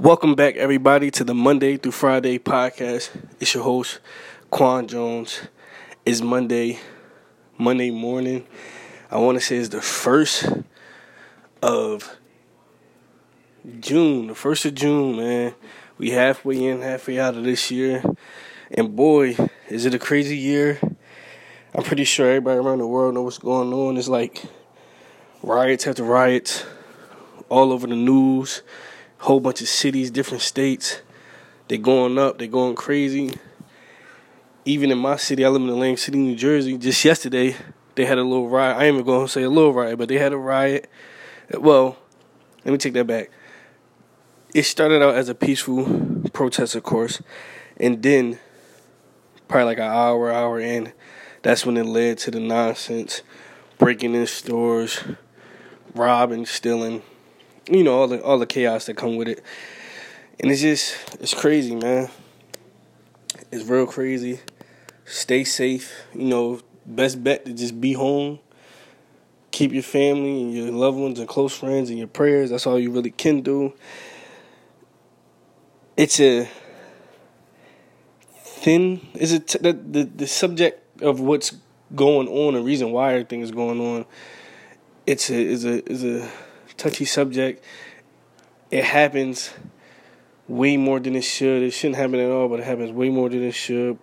Welcome back, everybody, to the Monday through Friday podcast. It's your host, Quan Jones. It's Monday, Monday morning. I want to say it's the first of June. The first of June, man. We halfway in, halfway out of this year, and boy, is it a crazy year. I'm pretty sure everybody around the world knows what's going on. It's like riots after riots, all over the news whole bunch of cities, different states. They're going up, they're going crazy. Even in my city, I live in Atlantic City, New Jersey. Just yesterday, they had a little riot. I ain't even going to say a little riot, but they had a riot. Well, let me take that back. It started out as a peaceful protest, of course, and then probably like an hour, hour in, that's when it led to the nonsense, breaking in stores, robbing, stealing, you know all the all the chaos that come with it. And it's just it's crazy man. It's real crazy. Stay safe you know best bet to just be home. Keep your family and your loved ones and close friends and your prayers. That's all you really can do. It's a thin is it the, the the subject of what's going on the reason why everything is going on. It's a is a is a touchy subject. It happens way more than it should. It shouldn't happen at all, but it happens way more than it should.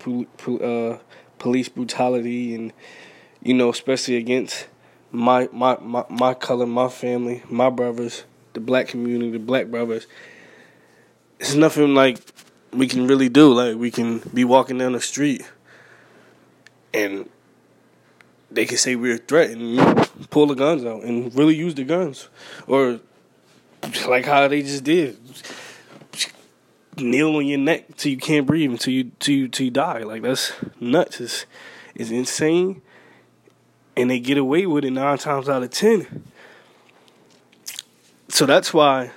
Uh, police brutality, and you know, especially against my, my my my color, my family, my brothers, the black community, the black brothers. It's nothing like we can really do. Like we can be walking down the street and they can say we're a threat and pull the guns out and really use the guns, or like how they just did, kneel on your neck till you can't breathe until you till you, till you die. Like that's nuts. It's, it's insane, and they get away with it nine times out of ten. So that's why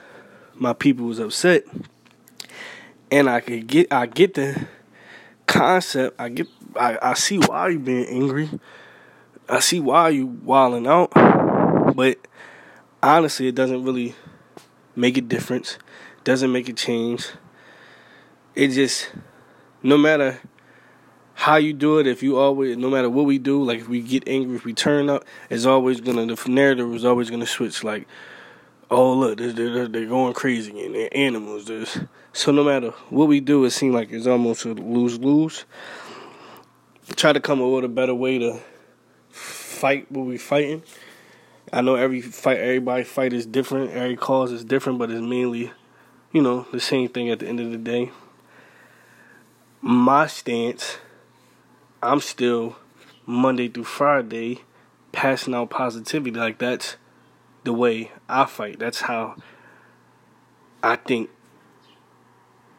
my people was upset, and I could get I get the concept. I get I, I see why you being angry I see why you wilding out, but honestly, it doesn't really make a difference. Doesn't make a change. It just, no matter how you do it, if you always, no matter what we do, like if we get angry, if we turn up, it's always gonna, the narrative is always gonna switch. Like, oh look, they're, they're, they're going crazy and they're animals. So no matter what we do, it seems like it's almost a lose lose. Try to come up with a better way to fight what we fighting. I know every fight, everybody fight is different. Every cause is different, but it's mainly, you know, the same thing at the end of the day. My stance, I'm still Monday through Friday passing out positivity. Like that's the way I fight. That's how I think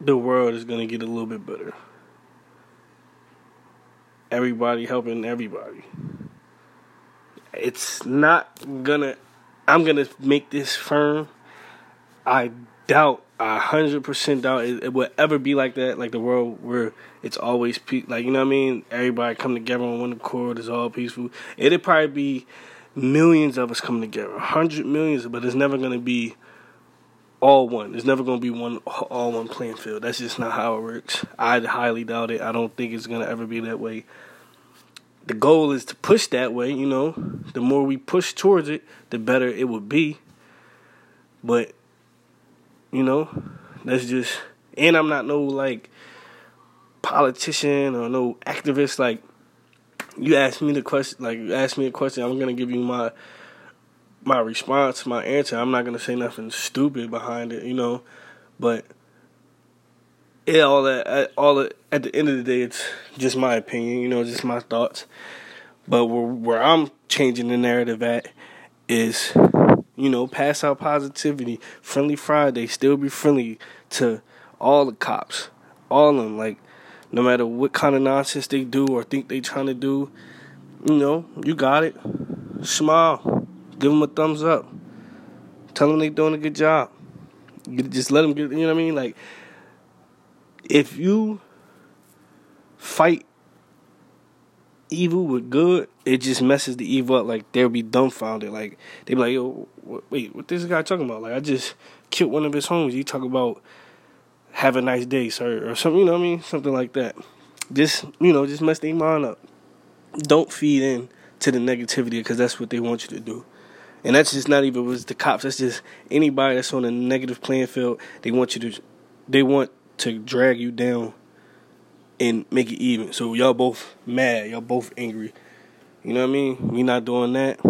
the world is gonna get a little bit better. Everybody helping everybody it's not gonna. I'm gonna make this firm. I doubt, a hundred percent doubt it, it will ever be like that. Like the world where it's always pe- like you know what I mean. Everybody come together on one accord. It's all peaceful. It'll probably be millions of us come together, hundred millions, but it's never gonna be all one. There's never gonna be one all one playing field. That's just not how it works. I highly doubt it. I don't think it's gonna ever be that way the goal is to push that way, you know. The more we push towards it, the better it would be. But you know, that's just and I'm not no like politician or no activist like you ask me the question like you ask me a question, I'm gonna give you my my response, my answer. I'm not gonna say nothing stupid behind it, you know. But yeah, all that, uh, all that, at the end of the day, it's just my opinion, you know, just my thoughts. But where, where I'm changing the narrative at is, you know, pass out positivity, friendly Friday, still be friendly to all the cops, all of them. Like, no matter what kind of nonsense they do or think they trying to do, you know, you got it. Smile, give them a thumbs up, tell them they doing a good job. Just let them get, you know what I mean? Like if you fight evil with good, it just messes the evil up. Like they'll be dumbfounded. Like they be like, "Yo, wait, what this guy talking about?" Like I just killed one of his homies. You talk about have a nice day, sir, or something. You know what I mean? Something like that. Just you know, just mess their mind up. Don't feed in to the negativity because that's what they want you to do. And that's just not even was the cops. That's just anybody that's on a negative playing field. They want you to, they want to drag you down and make it even. So y'all both mad. Y'all both angry. You know what I mean? We not doing that.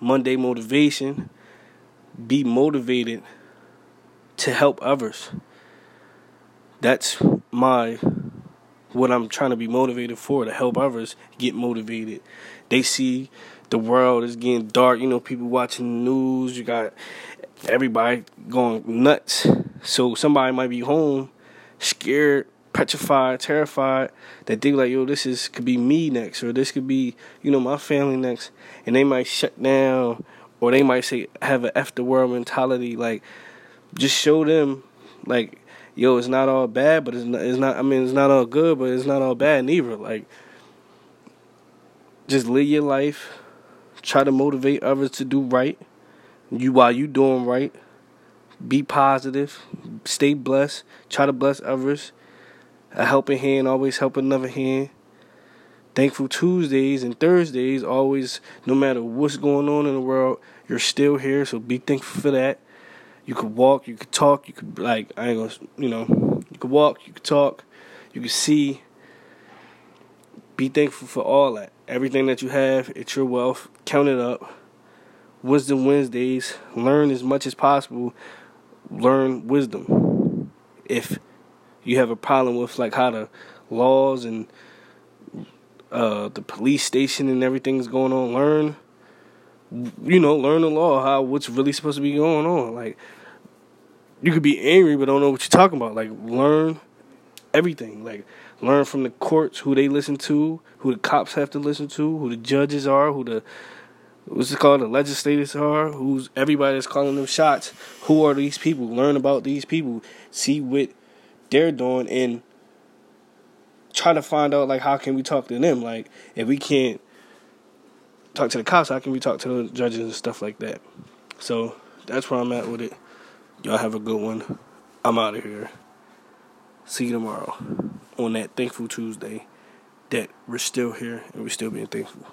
Monday motivation. Be motivated to help others. That's my what I'm trying to be motivated for to help others get motivated. They see the world is getting dark. You know, people watching the news. You got everybody going nuts. So somebody might be home, scared, petrified, terrified that they like, yo, this is could be me next, or this could be, you know, my family next, and they might shut down, or they might say have an F the world mentality. Like, just show them, like, yo, it's not all bad, but it's not, it's not. I mean, it's not all good, but it's not all bad neither. Like, just live your life. Try to motivate others to do right. You while you doing right. Be positive. Stay blessed. Try to bless others. A helping hand always help another hand. Thankful Tuesdays and Thursdays always, no matter what's going on in the world, you're still here. So be thankful for that. You could walk, you could talk, you could like I ain't gonna, you know, you could walk, you could talk, you could see. Be thankful for all that. Everything that you have, it's your wealth. Count it up. Wisdom Wednesdays. Learn as much as possible. Learn wisdom. If you have a problem with like how the laws and uh, the police station and everything's going on, learn you know, learn the law, how what's really supposed to be going on. Like you could be angry but don't know what you're talking about. Like learn everything. Like learn from the courts who they listen to, who the cops have to listen to, who the judges are, who the what's it called, the legislators are, who's everybody that's calling them shots. Who are these people? Learn about these people. See what they're doing and try to find out like how can we talk to them. Like if we can't talk to the cops, how can we talk to the judges and stuff like that? So that's where I'm at with it. Y'all have a good one. I'm out of here. See you tomorrow on that Thankful Tuesday that we're still here and we're still being thankful.